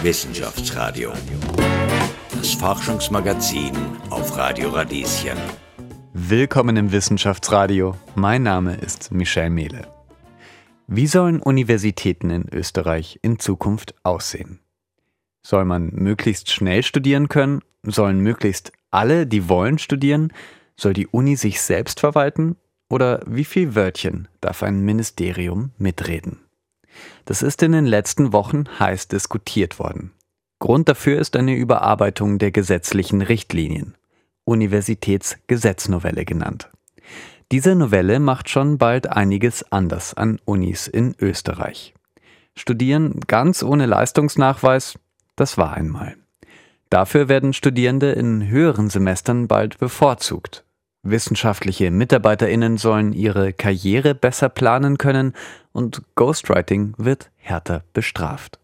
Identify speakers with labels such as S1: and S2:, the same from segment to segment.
S1: Wissenschaftsradio. Das Forschungsmagazin auf Radio Radieschen.
S2: Willkommen im Wissenschaftsradio. Mein Name ist Michel Mehle. Wie sollen Universitäten in Österreich in Zukunft aussehen? Soll man möglichst schnell studieren können? Sollen möglichst alle, die wollen, studieren? Soll die Uni sich selbst verwalten? Oder wie viel Wörtchen darf ein Ministerium mitreden? Das ist in den letzten Wochen heiß diskutiert worden. Grund dafür ist eine Überarbeitung der gesetzlichen Richtlinien, Universitätsgesetznovelle genannt. Diese Novelle macht schon bald einiges anders an Unis in Österreich. Studieren ganz ohne Leistungsnachweis, das war einmal. Dafür werden Studierende in höheren Semestern bald bevorzugt. Wissenschaftliche Mitarbeiterinnen sollen ihre Karriere besser planen können und Ghostwriting wird härter bestraft.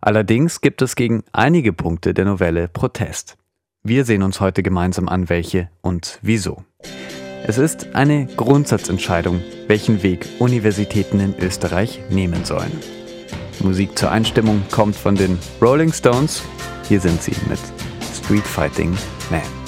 S2: Allerdings gibt es gegen einige Punkte der Novelle Protest. Wir sehen uns heute gemeinsam an, welche und wieso. Es ist eine Grundsatzentscheidung, welchen Weg Universitäten in Österreich nehmen sollen. Musik zur Einstimmung kommt von den Rolling Stones. Hier sind sie mit Street Fighting Man.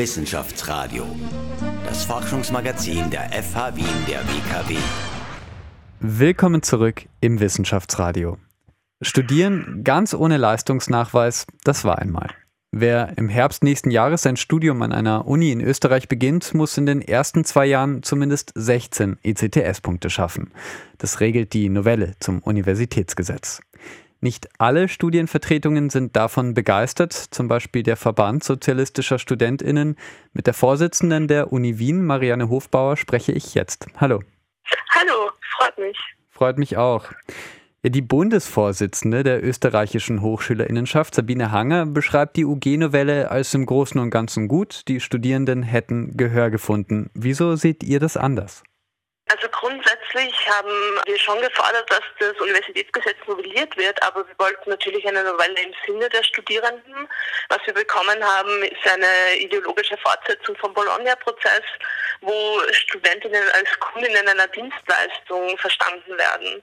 S1: Wissenschaftsradio. Das Forschungsmagazin der FH Wien der WKW.
S2: Willkommen zurück im Wissenschaftsradio. Studieren ganz ohne Leistungsnachweis, das war einmal. Wer im Herbst nächsten Jahres sein Studium an einer Uni in Österreich beginnt, muss in den ersten zwei Jahren zumindest 16 ECTS-Punkte schaffen. Das regelt die Novelle zum Universitätsgesetz. Nicht alle Studienvertretungen sind davon begeistert, zum Beispiel der Verband sozialistischer Studentinnen. Mit der Vorsitzenden der Uni Wien, Marianne Hofbauer, spreche ich jetzt. Hallo.
S3: Hallo, freut mich.
S2: Freut mich auch. Die Bundesvorsitzende der österreichischen Hochschülerinnenschaft, Sabine Hanger, beschreibt die UG-Novelle als im Großen und Ganzen gut. Die Studierenden hätten Gehör gefunden. Wieso seht ihr das anders?
S3: Also grundsätzlich haben wir schon gefordert, dass das Universitätsgesetz novelliert wird, aber wir wollten natürlich eine Novelle im Sinne der Studierenden. Was wir bekommen haben, ist eine ideologische Fortsetzung vom Bologna-Prozess, wo Studentinnen als Kundinnen einer Dienstleistung verstanden werden.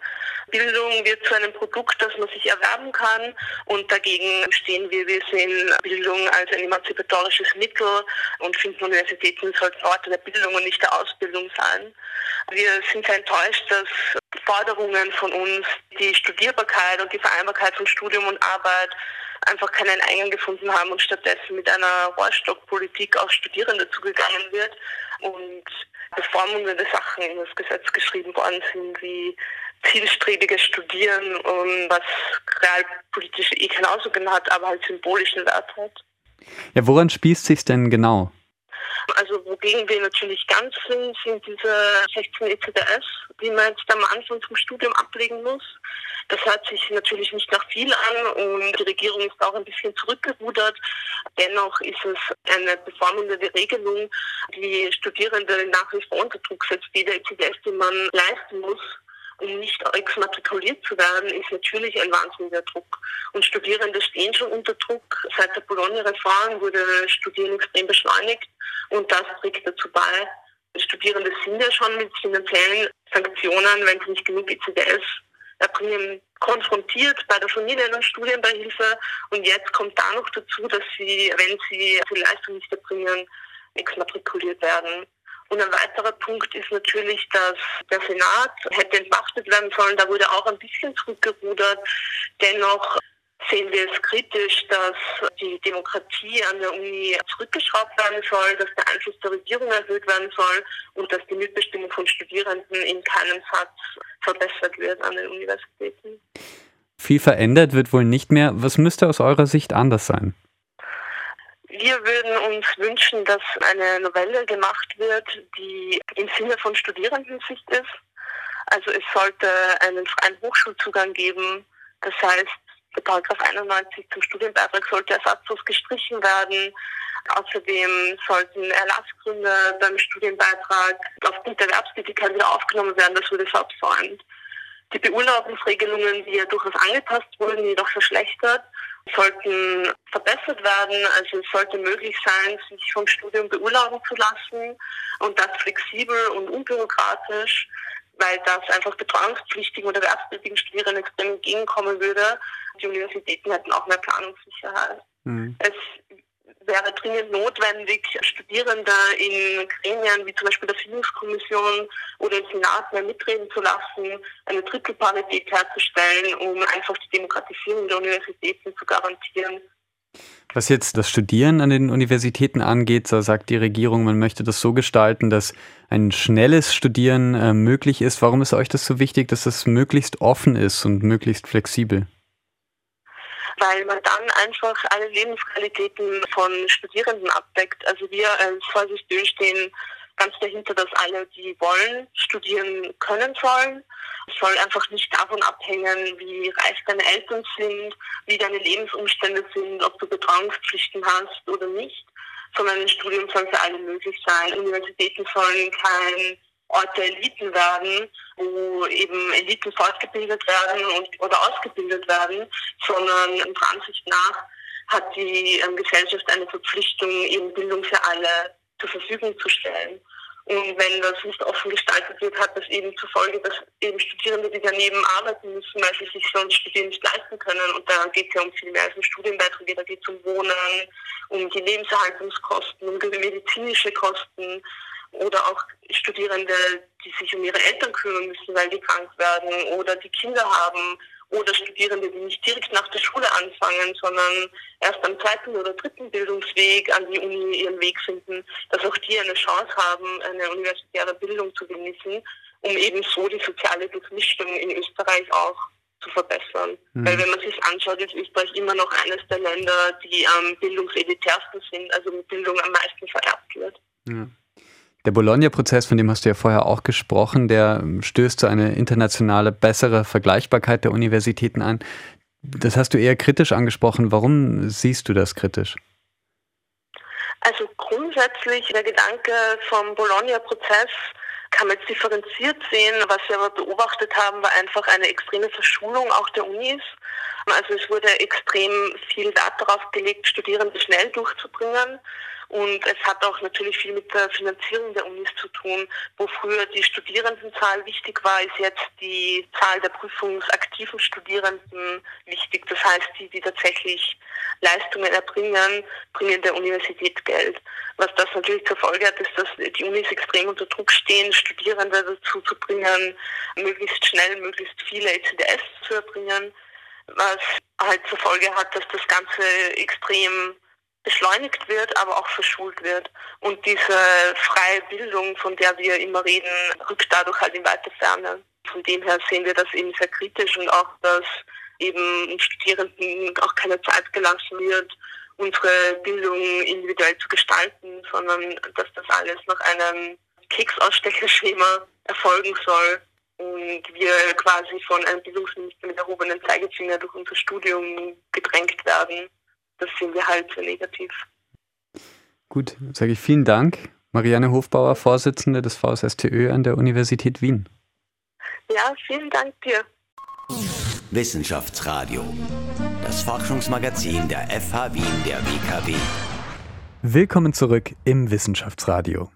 S3: Bildung wird zu einem Produkt, das man sich erwerben kann und dagegen stehen wir. Wir sehen Bildung als ein emanzipatorisches Mittel und finden Universitäten sollten Orte der Bildung und nicht der Ausbildung sein. Wir sind sehr dass Forderungen von uns, die Studierbarkeit und die Vereinbarkeit von Studium und Arbeit einfach keinen Eingang gefunden haben und stattdessen mit einer Rohrstockpolitik auf Studierende zugegangen wird und bevormundende Sachen in das Gesetz geschrieben worden sind, wie zielstrebiges Studieren, was realpolitisch eh keinen Ausdruck hat, aber halt symbolischen Wert hat.
S2: Ja, woran spießt sich denn genau?
S3: Also wogegen wir natürlich ganz sind, sind diese 16 ECDS, die man jetzt am Anfang zum Studium ablegen muss. Das hört sich natürlich nicht nach viel an und die Regierung ist auch ein bisschen zurückgerudert. Dennoch ist es eine bevormundende Regelung, die Studierende nach wie vor unter Druck setzt. Jeder ECDS, den man leisten muss, um nicht exmatrikuliert zu werden, ist natürlich ein wahnsinniger Druck. Und Studierende stehen schon unter Druck. Seit der Bologna-Reform wurde Studieren extrem beschleunigt und das trägt dazu bei. Studierende sind ja schon mit finanziellen Sanktionen, wenn sie nicht genug ECDS erbringen, konfrontiert bei der Familien- und Studienbeihilfe. Und jetzt kommt da noch dazu, dass sie, wenn sie die Leistung nicht erbringen, exmatrikuliert werden. Und ein weiterer Punkt ist natürlich, dass der Senat hätte entmachtet werden sollen. Da wurde auch ein bisschen zurückgerudert. Dennoch sehen wir es kritisch, dass die Demokratie an der Uni zurückgeschraubt werden soll, dass der Einfluss der Regierung erhöht werden soll und dass die Mitbestimmung von Studierenden in keinem Satz verbessert wird an den Universitäten.
S2: Viel verändert wird wohl nicht mehr. Was müsste aus eurer Sicht anders sein?
S3: Wir würden uns wünschen, dass eine Novelle gemacht wird, die im Sinne von Studierendensicht ist. Also es sollte einen freien Hochschulzugang geben. Das heißt, der Paragraph 91 zum Studienbeitrag sollte ersatzlos gestrichen werden. Außerdem sollten Erlassgründe beim Studienbeitrag aufgrund der Erwerbstätigkeit wieder aufgenommen werden. Das wurde verabsäumt. Die Beurlaubungsregelungen, die ja durchaus angepasst wurden, jedoch verschlechtert, sollten verbessert werden. Also es sollte möglich sein, sich vom Studium beurlauben zu lassen und das flexibel und unbürokratisch, weil das einfach betreuungspflichtigen oder erwerbstätigen Studierenden extrem entgegenkommen würde. Die Universitäten hätten auch mehr Planungssicherheit. Mhm. Es wäre dringend notwendig, Studierende in Gremien wie zum Beispiel der Findungskommission oder im Senat mehr mitreden zu lassen, eine Drittelparität herzustellen, um einfach die Demokratisierung der Universitäten zu garantieren.
S2: Was jetzt das Studieren an den Universitäten angeht, so sagt die Regierung, man möchte das so gestalten, dass ein schnelles Studieren äh, möglich ist. Warum ist euch das so wichtig, dass das möglichst offen ist und möglichst flexibel?
S3: Weil man dann einfach alle Lebensqualitäten von Studierenden abdeckt. Also wir als Vorsitzdö stehen ganz dahinter, dass alle, die wollen, studieren können sollen. Es soll einfach nicht davon abhängen, wie reich deine Eltern sind, wie deine Lebensumstände sind, ob du Betreuungspflichten hast oder nicht, sondern ein Studium soll für alle möglich sein. Universitäten sollen kein Ort der Eliten werden, wo eben Eliten fortgebildet werden und, oder ausgebildet werden, sondern unserer Ansicht nach hat die ähm, Gesellschaft eine Verpflichtung, eben Bildung für alle zur Verfügung zu stellen. Und wenn das nicht offen gestaltet wird, hat das eben zur Folge, dass eben Studierende, die daneben arbeiten müssen, weil sie sich sonst Studieren nicht leisten können. Und da geht es ja um viel mehr als um Studienbeiträge, da geht es um Wohnen, um die Lebenserhaltungskosten, um medizinische Kosten, oder auch Studierende, die sich um ihre Eltern kümmern müssen, weil die krank werden oder die Kinder haben oder Studierende, die nicht direkt nach der Schule anfangen, sondern erst am zweiten oder dritten Bildungsweg an die Uni ihren Weg finden, dass auch die eine Chance haben, eine universitäre Bildung zu genießen, um eben so die soziale Durchmischung in Österreich auch zu verbessern. Mhm. Weil wenn man sich anschaut, ist Österreich immer noch eines der Länder, die am bildungselitärsten sind, also mit Bildung am meisten vererbt wird.
S2: Ja. Der Bologna-Prozess, von dem hast du ja vorher auch gesprochen, der stößt zu eine internationale, bessere Vergleichbarkeit der Universitäten an. Das hast du eher kritisch angesprochen. Warum siehst du das kritisch?
S3: Also grundsätzlich der Gedanke vom Bologna-Prozess kann man jetzt differenziert sehen. Was wir aber beobachtet haben, war einfach eine extreme Verschulung auch der Unis. Also es wurde extrem viel Wert darauf gelegt, Studierende schnell durchzubringen. Und es hat auch natürlich viel mit der Finanzierung der Unis zu tun. Wo früher die Studierendenzahl wichtig war, ist jetzt die Zahl der prüfungsaktiven Studierenden wichtig. Das heißt, die, die tatsächlich Leistungen erbringen, bringen der Universität Geld. Was das natürlich zur Folge hat, ist, dass die Unis extrem unter Druck stehen, Studierende dazu zu bringen, möglichst schnell, möglichst viele ECDS zu erbringen, was halt zur Folge hat, dass das Ganze extrem beschleunigt wird, aber auch verschult wird. Und diese freie Bildung, von der wir immer reden, rückt dadurch halt in weite Ferne. Von dem her sehen wir das eben sehr kritisch und auch, dass eben Studierenden auch keine Zeit gelassen wird, unsere Bildung individuell zu gestalten, sondern dass das alles nach einem Keksausstecherschema erfolgen soll und wir quasi von einem Bildungsminister mit erhobenen Zeigefinger durch unser Studium gedrängt werden das sehen wir halt sehr negativ.
S2: Gut, sage ich vielen Dank. Marianne Hofbauer, Vorsitzende des VSSTÖ an der Universität Wien.
S3: Ja, vielen Dank dir.
S1: Wissenschaftsradio, das Forschungsmagazin der FH Wien der WKW.
S2: Willkommen zurück im Wissenschaftsradio.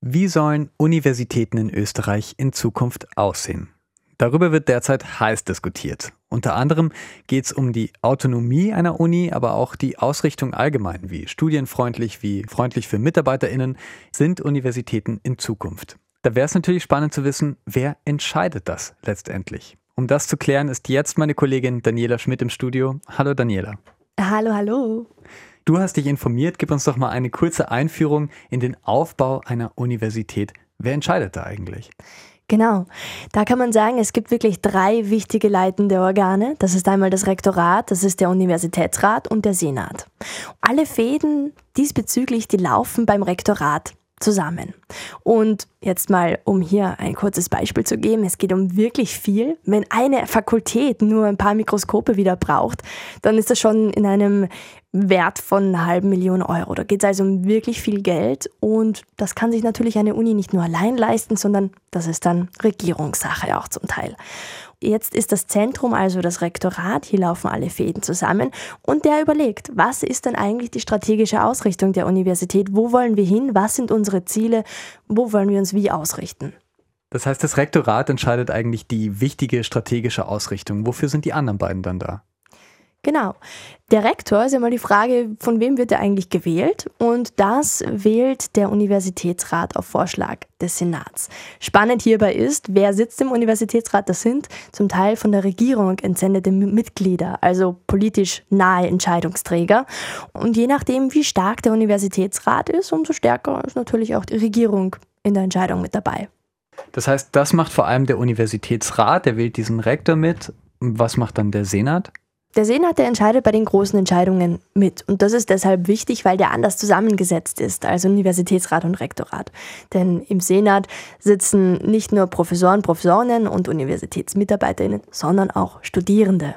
S2: Wie sollen Universitäten in Österreich in Zukunft aussehen? Darüber wird derzeit heiß diskutiert. Unter anderem geht es um die Autonomie einer Uni, aber auch die Ausrichtung allgemein, wie studienfreundlich, wie freundlich für Mitarbeiterinnen sind Universitäten in Zukunft. Da wäre es natürlich spannend zu wissen, wer entscheidet das letztendlich. Um das zu klären, ist jetzt meine Kollegin Daniela Schmidt im Studio. Hallo Daniela.
S4: Hallo, hallo.
S2: Du hast dich informiert, gib uns doch mal eine kurze Einführung in den Aufbau einer Universität. Wer entscheidet da eigentlich?
S4: Genau. Da kann man sagen, es gibt wirklich drei wichtige leitende Organe. Das ist einmal das Rektorat, das ist der Universitätsrat und der Senat. Alle Fäden diesbezüglich, die laufen beim Rektorat. Zusammen. Und jetzt mal, um hier ein kurzes Beispiel zu geben, es geht um wirklich viel. Wenn eine Fakultät nur ein paar Mikroskope wieder braucht, dann ist das schon in einem Wert von einer halben Million Euro. Da geht es also um wirklich viel Geld und das kann sich natürlich eine Uni nicht nur allein leisten, sondern das ist dann Regierungssache auch zum Teil. Jetzt ist das Zentrum, also das Rektorat, hier laufen alle Fäden zusammen und der überlegt, was ist denn eigentlich die strategische Ausrichtung der Universität? Wo wollen wir hin? Was sind unsere Ziele? Wo wollen wir uns wie ausrichten?
S2: Das heißt, das Rektorat entscheidet eigentlich die wichtige strategische Ausrichtung. Wofür sind die anderen beiden dann da?
S4: Genau. Der Rektor ist ja mal die Frage, von wem wird er eigentlich gewählt? Und das wählt der Universitätsrat auf Vorschlag des Senats. Spannend hierbei ist, wer sitzt im Universitätsrat? Das sind zum Teil von der Regierung entsendete Mitglieder, also politisch nahe Entscheidungsträger. Und je nachdem, wie stark der Universitätsrat ist, umso stärker ist natürlich auch die Regierung in der Entscheidung mit dabei.
S2: Das heißt, das macht vor allem der Universitätsrat, der wählt diesen Rektor mit. Was macht dann der Senat?
S4: Der Senat, der entscheidet bei den großen Entscheidungen mit. Und das ist deshalb wichtig, weil der anders zusammengesetzt ist als Universitätsrat und Rektorat. Denn im Senat sitzen nicht nur Professoren, Professorinnen und Universitätsmitarbeiterinnen, sondern auch Studierende.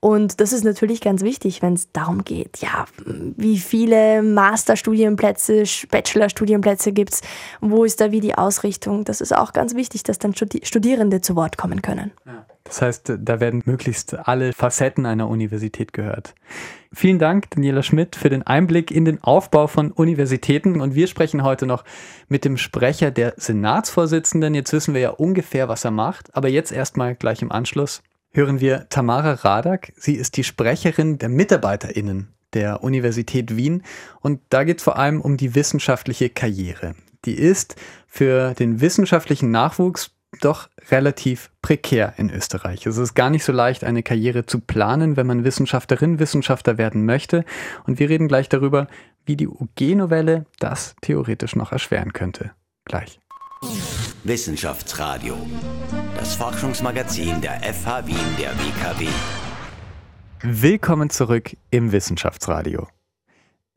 S4: Und das ist natürlich ganz wichtig, wenn es darum geht, ja, wie viele Masterstudienplätze, Bachelorstudienplätze gibt es, wo ist da wie die Ausrichtung. Das ist auch ganz wichtig, dass dann Studierende zu Wort kommen können.
S2: Das heißt, da werden möglichst alle Facetten einer Universität gehört. Vielen Dank, Daniela Schmidt, für den Einblick in den Aufbau von Universitäten. Und wir sprechen heute noch mit dem Sprecher der Senatsvorsitzenden. Jetzt wissen wir ja ungefähr, was er macht. Aber jetzt erstmal gleich im Anschluss hören wir Tamara Radak. Sie ist die Sprecherin der MitarbeiterInnen der Universität Wien. Und da geht es vor allem um die wissenschaftliche Karriere. Die ist für den wissenschaftlichen Nachwuchs doch relativ prekär in Österreich. Es ist gar nicht so leicht, eine Karriere zu planen, wenn man Wissenschaftlerin, Wissenschaftler werden möchte. Und wir reden gleich darüber, wie die UG-Novelle das theoretisch noch erschweren könnte. Gleich.
S1: Wissenschaftsradio. Das Forschungsmagazin der FH Wien der WKW.
S2: Willkommen zurück im Wissenschaftsradio.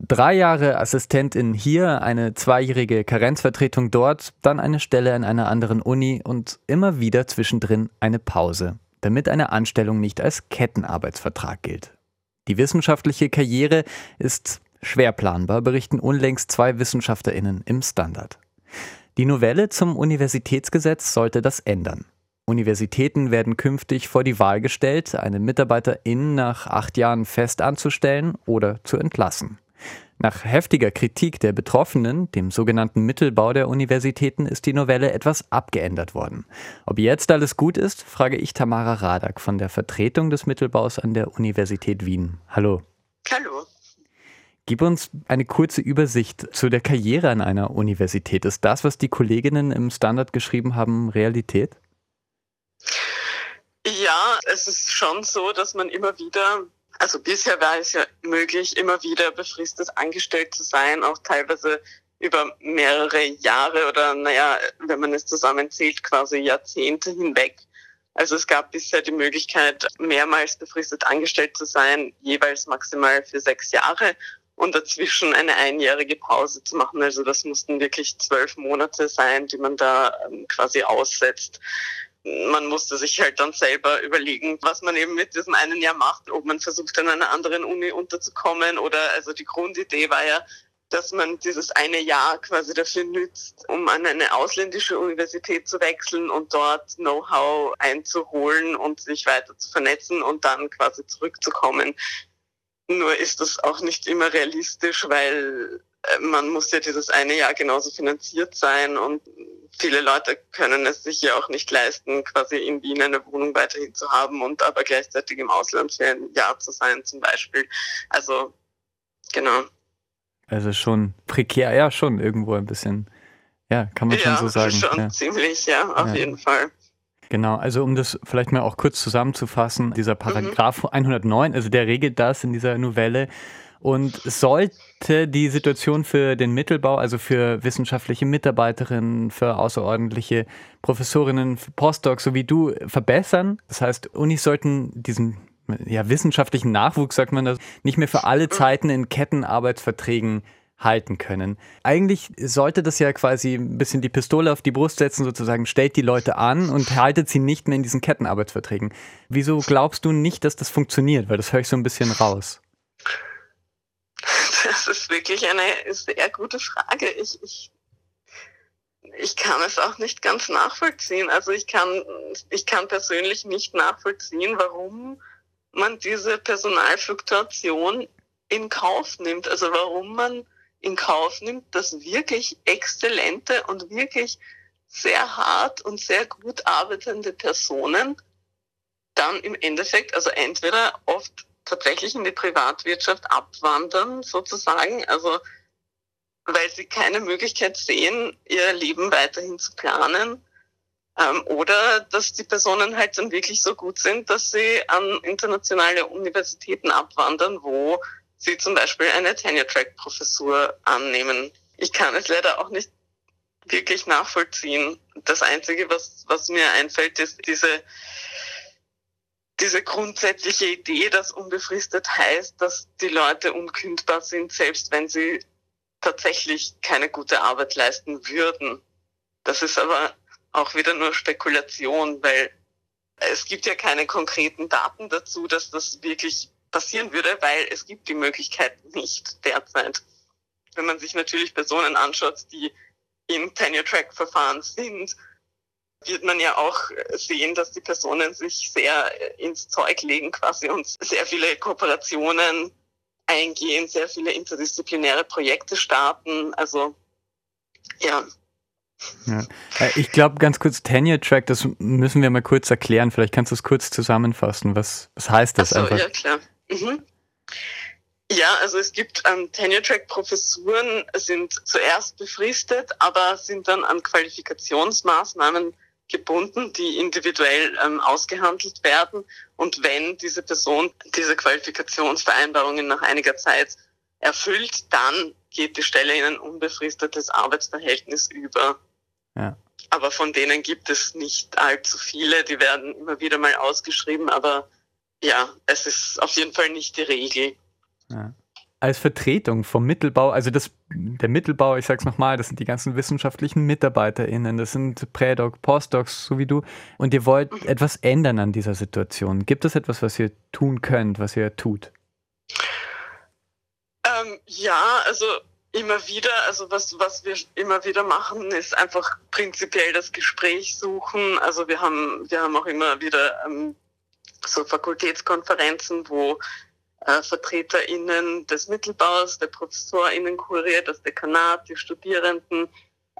S2: Drei Jahre Assistentin hier, eine zweijährige Karenzvertretung dort, dann eine Stelle an einer anderen Uni und immer wieder zwischendrin eine Pause, damit eine Anstellung nicht als Kettenarbeitsvertrag gilt. Die wissenschaftliche Karriere ist schwer planbar, berichten unlängst zwei Wissenschaftlerinnen im Standard. Die Novelle zum Universitätsgesetz sollte das ändern. Universitäten werden künftig vor die Wahl gestellt, eine Mitarbeiterin nach acht Jahren fest anzustellen oder zu entlassen. Nach heftiger Kritik der Betroffenen, dem sogenannten Mittelbau der Universitäten, ist die Novelle etwas abgeändert worden. Ob jetzt alles gut ist, frage ich Tamara Radak von der Vertretung des Mittelbaus an der Universität Wien. Hallo.
S5: Hallo.
S2: Gib uns eine kurze Übersicht zu der Karriere an einer Universität. Ist das, was die Kolleginnen im Standard geschrieben haben, Realität?
S5: Ja, es ist schon so, dass man immer wieder also bisher war es ja möglich, immer wieder befristet angestellt zu sein, auch teilweise über mehrere Jahre oder naja, wenn man es zusammenzählt, quasi Jahrzehnte hinweg. Also es gab bisher die Möglichkeit, mehrmals befristet angestellt zu sein, jeweils maximal für sechs Jahre und dazwischen eine einjährige Pause zu machen. Also das mussten wirklich zwölf Monate sein, die man da ähm, quasi aussetzt man musste sich halt dann selber überlegen, was man eben mit diesem einen Jahr macht, ob man versucht, an einer anderen Uni unterzukommen oder also die Grundidee war ja, dass man dieses eine Jahr quasi dafür nützt, um an eine ausländische Universität zu wechseln und dort Know-how einzuholen und sich weiter zu vernetzen und dann quasi zurückzukommen. Nur ist das auch nicht immer realistisch, weil äh, man muss ja dieses eine Jahr genauso finanziert sein und viele Leute können es sich ja auch nicht leisten, quasi in Wien eine Wohnung weiterhin zu haben und aber gleichzeitig im Ausland für ein Jahr zu sein zum Beispiel. Also genau.
S2: Also schon prekär, ja schon irgendwo ein bisschen, ja, kann man
S5: ja,
S2: schon so sagen.
S5: schon
S2: ja.
S5: ziemlich, ja, auf ja. jeden Fall.
S2: Genau, also um das vielleicht mal auch kurz zusammenzufassen, dieser Paragraph mhm. 109, also der regelt das in dieser Novelle, und sollte die Situation für den Mittelbau, also für wissenschaftliche Mitarbeiterinnen, für außerordentliche Professorinnen, für Postdocs, so wie du, verbessern, das heißt, Unis sollten diesen ja, wissenschaftlichen Nachwuchs, sagt man das, nicht mehr für alle Zeiten in Kettenarbeitsverträgen halten können. Eigentlich sollte das ja quasi ein bisschen die Pistole auf die Brust setzen, sozusagen stellt die Leute an und haltet sie nicht mehr in diesen Kettenarbeitsverträgen. Wieso glaubst du nicht, dass das funktioniert? Weil das höre ich so ein bisschen raus.
S5: Das ist wirklich eine sehr gute Frage. Ich, ich, ich kann es auch nicht ganz nachvollziehen. Also ich kann, ich kann persönlich nicht nachvollziehen, warum man diese Personalfluktuation in Kauf nimmt. Also warum man in Kauf nimmt, dass wirklich exzellente und wirklich sehr hart und sehr gut arbeitende Personen dann im Endeffekt, also entweder oft tatsächlich in die Privatwirtschaft abwandern, sozusagen, also weil sie keine Möglichkeit sehen, ihr Leben weiterhin zu planen, ähm, oder dass die Personen halt dann wirklich so gut sind, dass sie an internationale Universitäten abwandern, wo sie zum Beispiel eine Tenure-Track-Professur annehmen. Ich kann es leider auch nicht wirklich nachvollziehen. Das Einzige, was, was mir einfällt, ist diese, diese grundsätzliche Idee, dass unbefristet heißt, dass die Leute unkündbar sind, selbst wenn sie tatsächlich keine gute Arbeit leisten würden. Das ist aber auch wieder nur Spekulation, weil es gibt ja keine konkreten Daten dazu, dass das wirklich passieren würde, weil es gibt die Möglichkeit nicht derzeit. Wenn man sich natürlich Personen anschaut, die in Tenure-Track-Verfahren sind, wird man ja auch sehen, dass die Personen sich sehr ins Zeug legen quasi und sehr viele Kooperationen eingehen, sehr viele interdisziplinäre Projekte starten. Also ja.
S2: ja. Äh, ich glaube, ganz kurz, Tenure Track, das müssen wir mal kurz erklären. Vielleicht kannst du es kurz zusammenfassen. Was, was heißt das
S5: Ach
S2: so, einfach?
S5: Ja, klar. Mhm. Ja, also es gibt ähm, Tenure-Track-Professuren, sind zuerst befristet, aber sind dann an Qualifikationsmaßnahmen gebunden, die individuell ähm, ausgehandelt werden. Und wenn diese Person diese Qualifikationsvereinbarungen nach einiger Zeit erfüllt, dann geht die Stelle in ein unbefristetes Arbeitsverhältnis über. Ja. Aber von denen gibt es nicht allzu viele. Die werden immer wieder mal ausgeschrieben, aber ja, es ist auf jeden Fall nicht die Regel.
S2: Ja. Als Vertretung vom Mittelbau, also das, der Mittelbau, ich sag's nochmal, das sind die ganzen wissenschaftlichen MitarbeiterInnen, das sind Prädoc, Postdocs, so wie du. Und ihr wollt mhm. etwas ändern an dieser Situation. Gibt es etwas, was ihr tun könnt, was ihr tut?
S5: Ähm, ja, also immer wieder, also was, was wir immer wieder machen, ist einfach prinzipiell das Gespräch suchen. Also wir haben, wir haben auch immer wieder ähm, so Fakultätskonferenzen, wo äh, VertreterInnen des Mittelbaus, der ProfessorInnenkurie, das Dekanat, die Studierenden,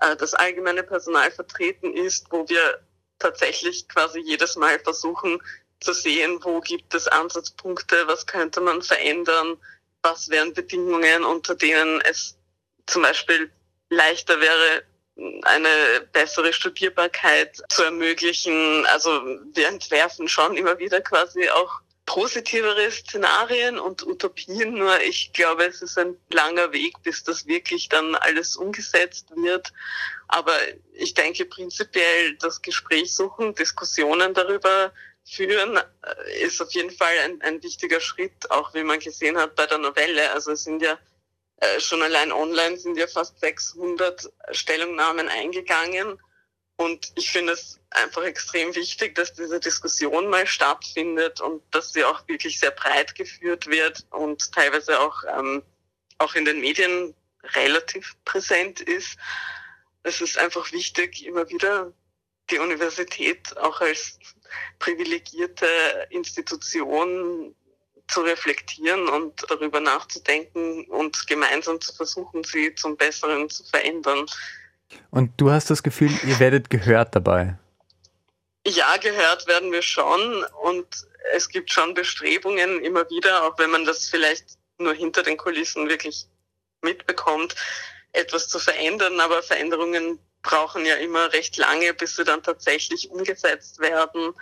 S5: äh, das allgemeine Personal vertreten ist, wo wir tatsächlich quasi jedes Mal versuchen zu sehen, wo gibt es Ansatzpunkte, was könnte man verändern, was wären Bedingungen, unter denen es zum Beispiel leichter wäre, eine bessere Studierbarkeit zu ermöglichen. Also wir entwerfen schon immer wieder quasi auch positivere Szenarien und Utopien, nur ich glaube, es ist ein langer Weg, bis das wirklich dann alles umgesetzt wird. Aber ich denke prinzipiell das Gespräch suchen, Diskussionen darüber führen, äh, ist auf jeden Fall ein, ein wichtiger Schritt, auch wie man gesehen hat bei der Novelle. Also es sind ja äh, schon allein online sind ja fast 600 Stellungnahmen eingegangen. Und ich finde es einfach extrem wichtig, dass diese Diskussion mal stattfindet und dass sie auch wirklich sehr breit geführt wird und teilweise auch, ähm, auch in den Medien relativ präsent ist. Es ist einfach wichtig, immer wieder die Universität auch als privilegierte Institution zu reflektieren und darüber nachzudenken und gemeinsam zu versuchen, sie zum Besseren zu verändern.
S2: Und du hast das Gefühl, ihr werdet gehört dabei?
S5: Ja, gehört werden wir schon und es gibt schon Bestrebungen immer wieder, auch wenn man das vielleicht nur hinter den Kulissen wirklich mitbekommt, etwas zu verändern. Aber Veränderungen brauchen ja immer recht lange, bis sie dann tatsächlich umgesetzt werden.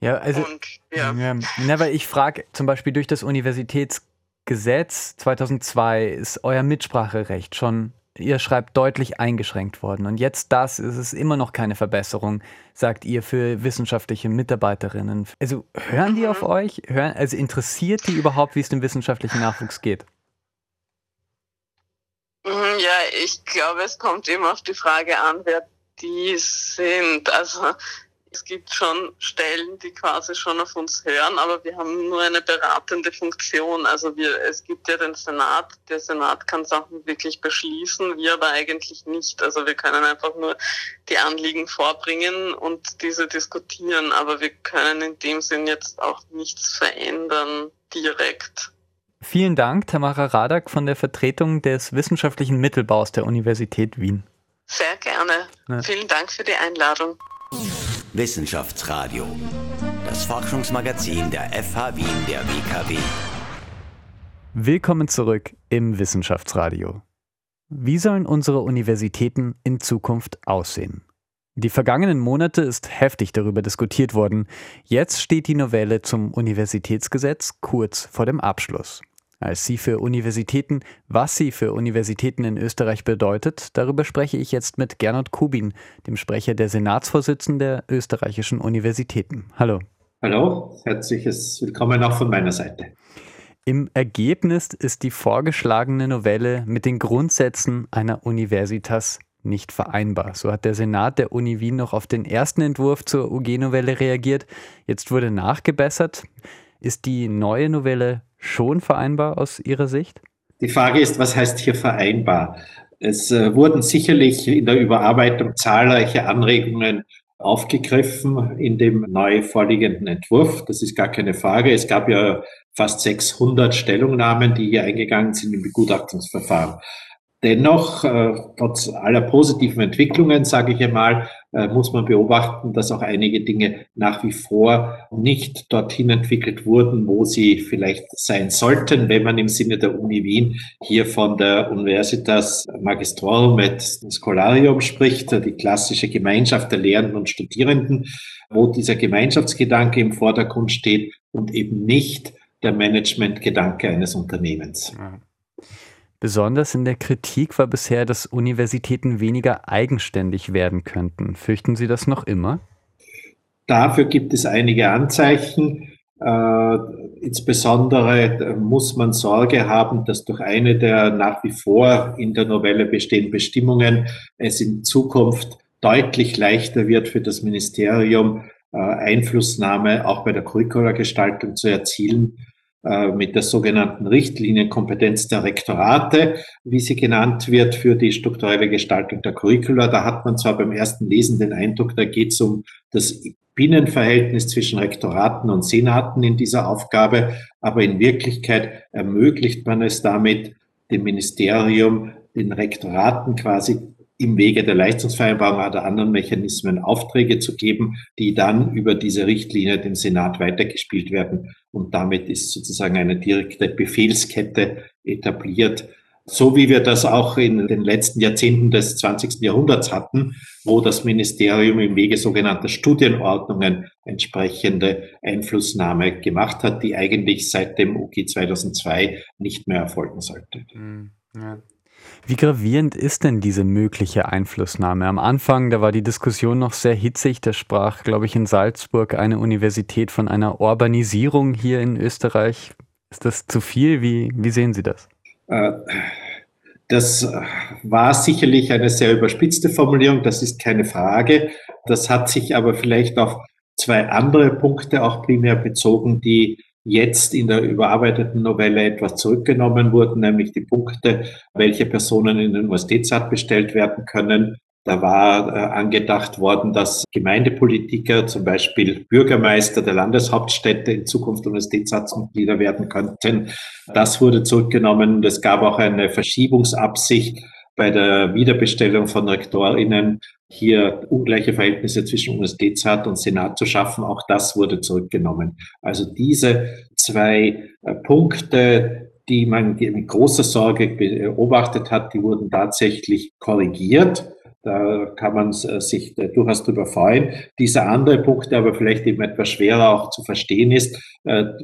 S2: Ja, also, und, ja. ja na, weil ich frage zum Beispiel durch das Universitätsgesetz 2002 ist euer Mitspracherecht schon, ihr schreibt, deutlich eingeschränkt worden. Und jetzt das ist es immer noch keine Verbesserung, sagt ihr für wissenschaftliche Mitarbeiterinnen. Also hören die auf mhm. euch? Hören, also interessiert die überhaupt, wie es dem wissenschaftlichen Nachwuchs geht?
S3: Mhm, ja, ich glaube, es kommt immer auf die Frage an, wer die sind. Also es gibt schon Stellen, die quasi schon auf uns hören, aber wir haben nur eine beratende Funktion. Also wir, es gibt ja den Senat. Der Senat kann Sachen wirklich beschließen, wir aber eigentlich nicht. Also wir können einfach nur die Anliegen vorbringen und diese diskutieren, aber wir können in dem Sinn jetzt auch nichts verändern direkt.
S2: Vielen Dank, Tamara Radak von der Vertretung des wissenschaftlichen Mittelbaus der Universität Wien.
S3: Sehr gerne. Ja. Vielen Dank für die Einladung.
S1: Wissenschaftsradio, das Forschungsmagazin der FH Wien der WKW.
S2: Willkommen zurück im Wissenschaftsradio. Wie sollen unsere Universitäten in Zukunft aussehen? Die vergangenen Monate ist heftig darüber diskutiert worden. Jetzt steht die Novelle zum Universitätsgesetz kurz vor dem Abschluss. Als sie für Universitäten, was sie für Universitäten in Österreich bedeutet, darüber spreche ich jetzt mit Gernot Kubin, dem Sprecher der Senatsvorsitzenden der österreichischen Universitäten. Hallo.
S6: Hallo, herzliches Willkommen auch von meiner Seite.
S2: Im Ergebnis ist die vorgeschlagene Novelle mit den Grundsätzen einer Universitas nicht vereinbar. So hat der Senat der Uni Wien noch auf den ersten Entwurf zur UG-Novelle reagiert. Jetzt wurde nachgebessert. Ist die neue Novelle schon vereinbar aus Ihrer Sicht?
S6: Die Frage ist, was heißt hier vereinbar? Es äh, wurden sicherlich in der Überarbeitung zahlreiche Anregungen aufgegriffen in dem neu vorliegenden Entwurf. Das ist gar keine Frage. Es gab ja fast 600 Stellungnahmen, die hier eingegangen sind im Begutachtungsverfahren. Dennoch, äh, trotz aller positiven Entwicklungen, sage ich einmal, muss man beobachten, dass auch einige Dinge nach wie vor nicht dorthin entwickelt wurden, wo sie vielleicht sein sollten, wenn man im Sinne der Uni Wien hier von der Universitas Magistrorum et Scholarium spricht, die klassische Gemeinschaft der Lehrenden und Studierenden, wo dieser Gemeinschaftsgedanke im Vordergrund steht und eben nicht der Managementgedanke eines Unternehmens. Ja.
S2: Besonders in der Kritik war bisher, dass Universitäten weniger eigenständig werden könnten. Fürchten Sie das noch immer?
S6: Dafür gibt es einige Anzeichen. Äh, insbesondere muss man Sorge haben, dass durch eine der nach wie vor in der Novelle bestehenden Bestimmungen es in Zukunft deutlich leichter wird für das Ministerium, äh, Einflussnahme auch bei der Curricula-Gestaltung zu erzielen mit der sogenannten Richtlinienkompetenz der Rektorate, wie sie genannt wird, für die strukturelle Gestaltung der Curricula. Da hat man zwar beim ersten Lesen den Eindruck, da geht es um das Binnenverhältnis zwischen Rektoraten und Senaten in dieser Aufgabe, aber in Wirklichkeit ermöglicht man es damit, dem Ministerium, den Rektoraten quasi im Wege der Leistungsvereinbarung oder anderen Mechanismen Aufträge zu geben, die dann über diese Richtlinie dem Senat weitergespielt werden. Und damit ist sozusagen eine direkte Befehlskette etabliert, so wie wir das auch in den letzten Jahrzehnten des 20. Jahrhunderts hatten, wo das Ministerium im Wege sogenannter Studienordnungen entsprechende Einflussnahme gemacht hat, die eigentlich seit dem UG 2002 nicht mehr erfolgen sollte. Hm,
S2: ja. Wie gravierend ist denn diese mögliche Einflussnahme? Am Anfang, da war die Diskussion noch sehr hitzig. Da sprach, glaube ich, in Salzburg eine Universität von einer Urbanisierung hier in Österreich. Ist das zu viel? Wie, wie sehen Sie das? Äh,
S6: das war sicherlich eine sehr überspitzte Formulierung, das ist keine Frage. Das hat sich aber vielleicht auf zwei andere Punkte auch primär bezogen, die jetzt in der überarbeiteten Novelle etwas zurückgenommen wurden, nämlich die Punkte, welche Personen in den Universitätsrat bestellt werden können. Da war äh, angedacht worden, dass Gemeindepolitiker, zum Beispiel Bürgermeister der Landeshauptstädte, in Zukunft Universitätsratsmitglieder werden könnten. Das wurde zurückgenommen es gab auch eine Verschiebungsabsicht bei der Wiederbestellung von RektorInnen hier ungleiche Verhältnisse zwischen Universitätsrat und Senat zu schaffen. Auch das wurde zurückgenommen. Also diese zwei äh, Punkte, die man mit großer Sorge beobachtet hat, die wurden tatsächlich korrigiert. Da kann man äh, sich äh, durchaus drüber freuen. Dieser andere Punkt, der aber vielleicht eben etwas schwerer auch zu verstehen ist,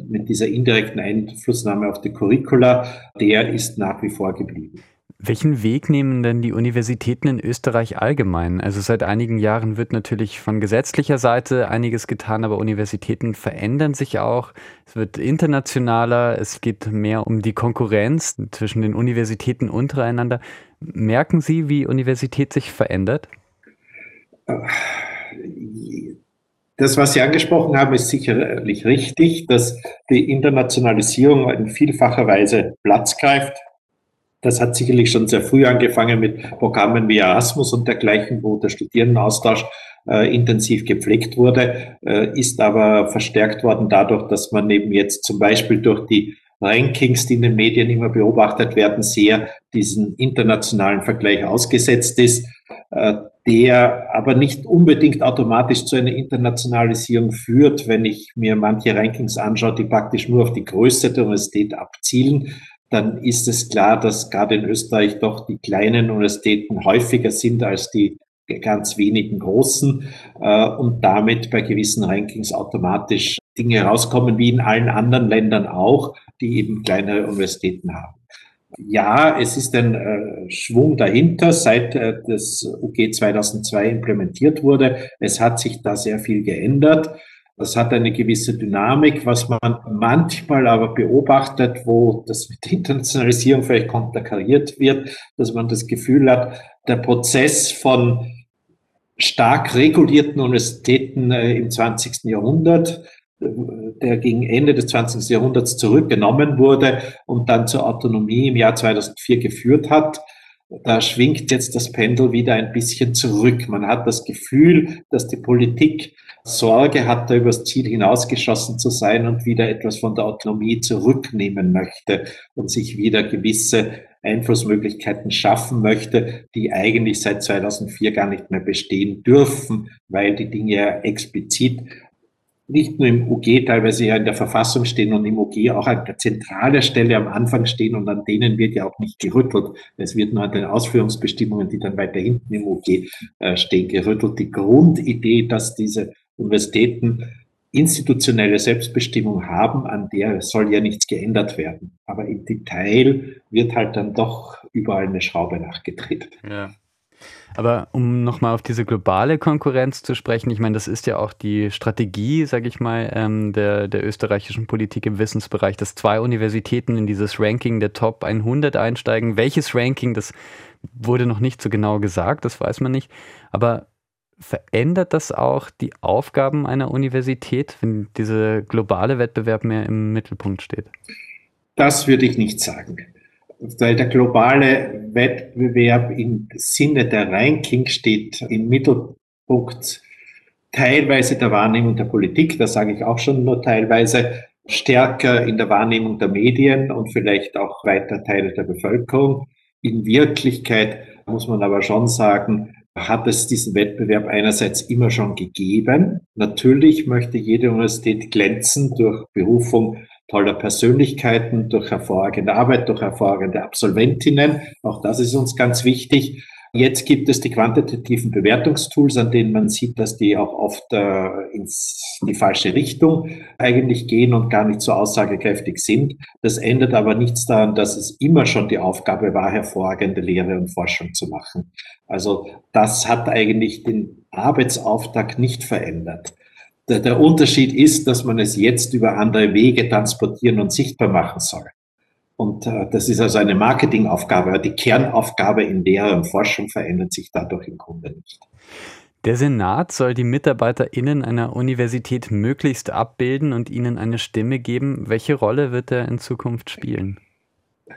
S6: mit dieser indirekten Einflussnahme auf die Curricula, der ist nach wie vor geblieben.
S2: Welchen Weg nehmen denn die Universitäten in Österreich allgemein? Also seit einigen Jahren wird natürlich von gesetzlicher Seite einiges getan, aber Universitäten verändern sich auch. Es wird internationaler, es geht mehr um die Konkurrenz zwischen den Universitäten untereinander. Merken Sie, wie Universität sich verändert?
S6: Das, was Sie angesprochen haben, ist sicherlich richtig, dass die Internationalisierung in vielfacher Weise Platz greift. Das hat sicherlich schon sehr früh angefangen mit Programmen wie Erasmus und dergleichen, wo der Studierendenaustausch äh, intensiv gepflegt wurde, äh, ist aber verstärkt worden dadurch, dass man eben jetzt zum Beispiel durch die Rankings, die in den Medien immer beobachtet werden, sehr diesen internationalen Vergleich ausgesetzt ist, äh, der aber nicht unbedingt automatisch zu einer Internationalisierung führt, wenn ich mir manche Rankings anschaue, die praktisch nur auf die Größe der Universität abzielen, dann ist es klar, dass gerade in Österreich doch die kleinen Universitäten häufiger sind als die ganz wenigen großen äh, und damit bei gewissen Rankings automatisch Dinge rauskommen, wie in allen anderen Ländern auch, die eben kleinere Universitäten haben. Ja, es ist ein äh, Schwung dahinter, seit äh, das UG 2002 implementiert wurde. Es hat sich da sehr viel geändert. Das hat eine gewisse Dynamik, was man manchmal aber beobachtet, wo das mit Internationalisierung vielleicht konterkariert wird, dass man das Gefühl hat, der Prozess von stark regulierten Universitäten äh, im 20. Jahrhundert, äh, der gegen Ende des 20. Jahrhunderts zurückgenommen wurde und dann zur Autonomie im Jahr 2004 geführt hat, da schwingt jetzt das Pendel wieder ein bisschen zurück. Man hat das Gefühl, dass die Politik Sorge hat, da übers Ziel hinausgeschossen zu sein und wieder etwas von der Autonomie zurücknehmen möchte und sich wieder gewisse Einflussmöglichkeiten schaffen möchte, die eigentlich seit 2004 gar nicht mehr bestehen dürfen, weil die Dinge ja explizit nicht nur im UG teilweise ja in der Verfassung stehen und im UG auch an der zentralen Stelle am Anfang stehen und an denen wird ja auch nicht gerüttelt. Es wird nur an den Ausführungsbestimmungen, die dann weiter hinten im UG äh, stehen, gerüttelt. Die Grundidee, dass diese Universitäten institutionelle Selbstbestimmung haben, an der soll ja nichts geändert werden. Aber im Detail wird halt dann doch überall eine Schraube nachgedreht.
S2: Ja. Aber um nochmal auf diese globale Konkurrenz zu sprechen, ich meine, das ist ja auch die Strategie, sage ich mal, ähm, der, der österreichischen Politik im Wissensbereich, dass zwei Universitäten in dieses Ranking der Top 100 einsteigen. Welches Ranking, das wurde noch nicht so genau gesagt, das weiß man nicht. Aber verändert das auch die Aufgaben einer Universität, wenn dieser globale Wettbewerb mehr im Mittelpunkt steht?
S6: Das würde ich nicht sagen der globale Wettbewerb im Sinne der Ranking steht im Mittelpunkt teilweise der Wahrnehmung der Politik, das sage ich auch schon nur teilweise, stärker in der Wahrnehmung der Medien und vielleicht auch weiter Teile der Bevölkerung. In Wirklichkeit muss man aber schon sagen, hat es diesen Wettbewerb einerseits immer schon gegeben. Natürlich möchte jede Universität glänzen durch Berufung toller Persönlichkeiten, durch hervorragende Arbeit, durch hervorragende Absolventinnen. Auch das ist uns ganz wichtig. Jetzt gibt es die quantitativen Bewertungstools, an denen man sieht, dass die auch oft äh, ins, in die falsche Richtung eigentlich gehen und gar nicht so aussagekräftig sind. Das ändert aber nichts daran, dass es immer schon die Aufgabe war, hervorragende Lehre und Forschung zu machen. Also das hat eigentlich den Arbeitsauftakt nicht verändert. Der, der Unterschied ist, dass man es jetzt über andere Wege transportieren und sichtbar machen soll. Und äh, das ist also eine Marketingaufgabe. Die Kernaufgabe in Lehre und Forschung verändert sich dadurch im Grunde nicht.
S2: Der Senat soll die MitarbeiterInnen einer Universität möglichst abbilden und ihnen eine Stimme geben. Welche Rolle wird er in Zukunft spielen?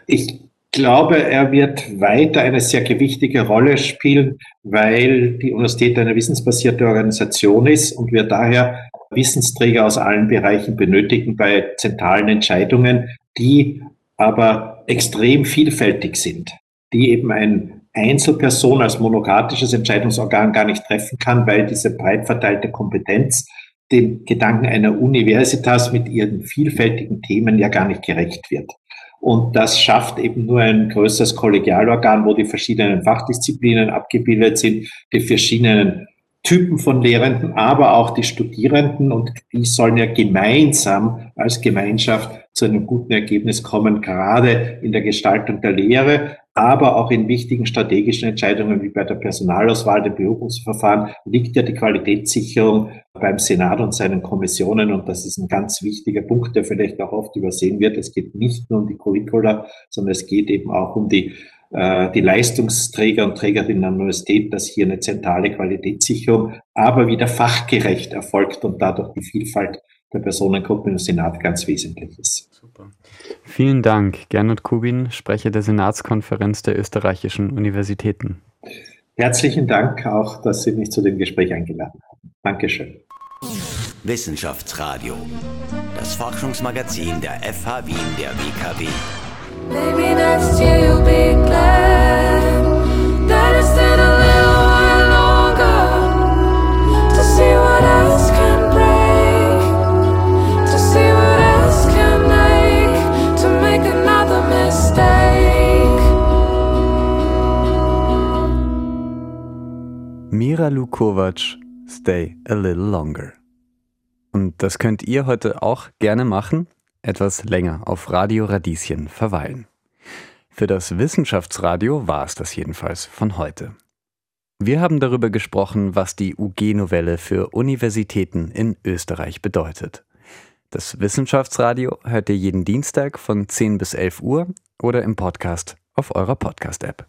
S6: Ich glaube, er wird weiter eine sehr gewichtige Rolle spielen, weil die Universität eine wissensbasierte Organisation ist und wir daher Wissensträger aus allen Bereichen benötigen bei zentralen Entscheidungen, die aber extrem vielfältig sind, die eben ein Einzelperson als monokratisches Entscheidungsorgan gar nicht treffen kann, weil diese breit verteilte Kompetenz dem Gedanken einer Universitas mit ihren vielfältigen Themen ja gar nicht gerecht wird. Und das schafft eben nur ein größeres Kollegialorgan, wo die verschiedenen Fachdisziplinen abgebildet sind, die verschiedenen Typen von Lehrenden, aber auch die Studierenden. Und die sollen ja gemeinsam als Gemeinschaft zu einem guten Ergebnis kommen, gerade in der Gestaltung der Lehre, aber auch in wichtigen strategischen Entscheidungen wie bei der Personalauswahl, dem Berufungsverfahren liegt ja die Qualitätssicherung beim Senat und seinen Kommissionen und das ist ein ganz wichtiger Punkt, der vielleicht auch oft übersehen wird. Es geht nicht nur um die Curricula, sondern es geht eben auch um die äh, die Leistungsträger und Trägerinnen der Universität, dass hier eine zentrale Qualitätssicherung, aber wieder fachgerecht erfolgt und dadurch die Vielfalt der Personengruppen im Senat ganz wesentlich ist.
S2: Super. Vielen Dank, Gernot Kubin, Sprecher der Senatskonferenz der österreichischen Universitäten.
S6: Herzlichen Dank auch, dass Sie mich zu dem Gespräch eingeladen haben. Dankeschön.
S1: Wissenschaftsradio, das Forschungsmagazin der FH Wien der WKW.
S7: Maybe next year you'll be glad that I stayed a little while longer to see what else can break, to see what else can make, to make another mistake.
S2: Mira Lukovac, Stay a Little Longer. Und das könnt ihr heute auch gerne machen etwas länger auf Radio Radieschen verweilen. Für das Wissenschaftsradio war es das jedenfalls von heute. Wir haben darüber gesprochen, was die UG-Novelle für Universitäten in Österreich bedeutet. Das Wissenschaftsradio hört ihr jeden Dienstag von 10 bis 11 Uhr oder im Podcast auf eurer Podcast-App.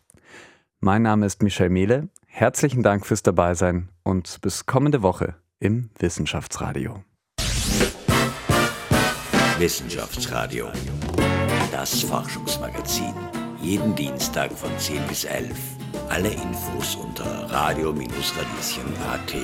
S2: Mein Name ist Michel Mehle. Herzlichen Dank fürs Dabeisein und bis kommende Woche im Wissenschaftsradio.
S1: Wissenschaftsradio. Das Forschungsmagazin. Jeden Dienstag von 10 bis 11. Alle Infos unter radio-radieschen.at.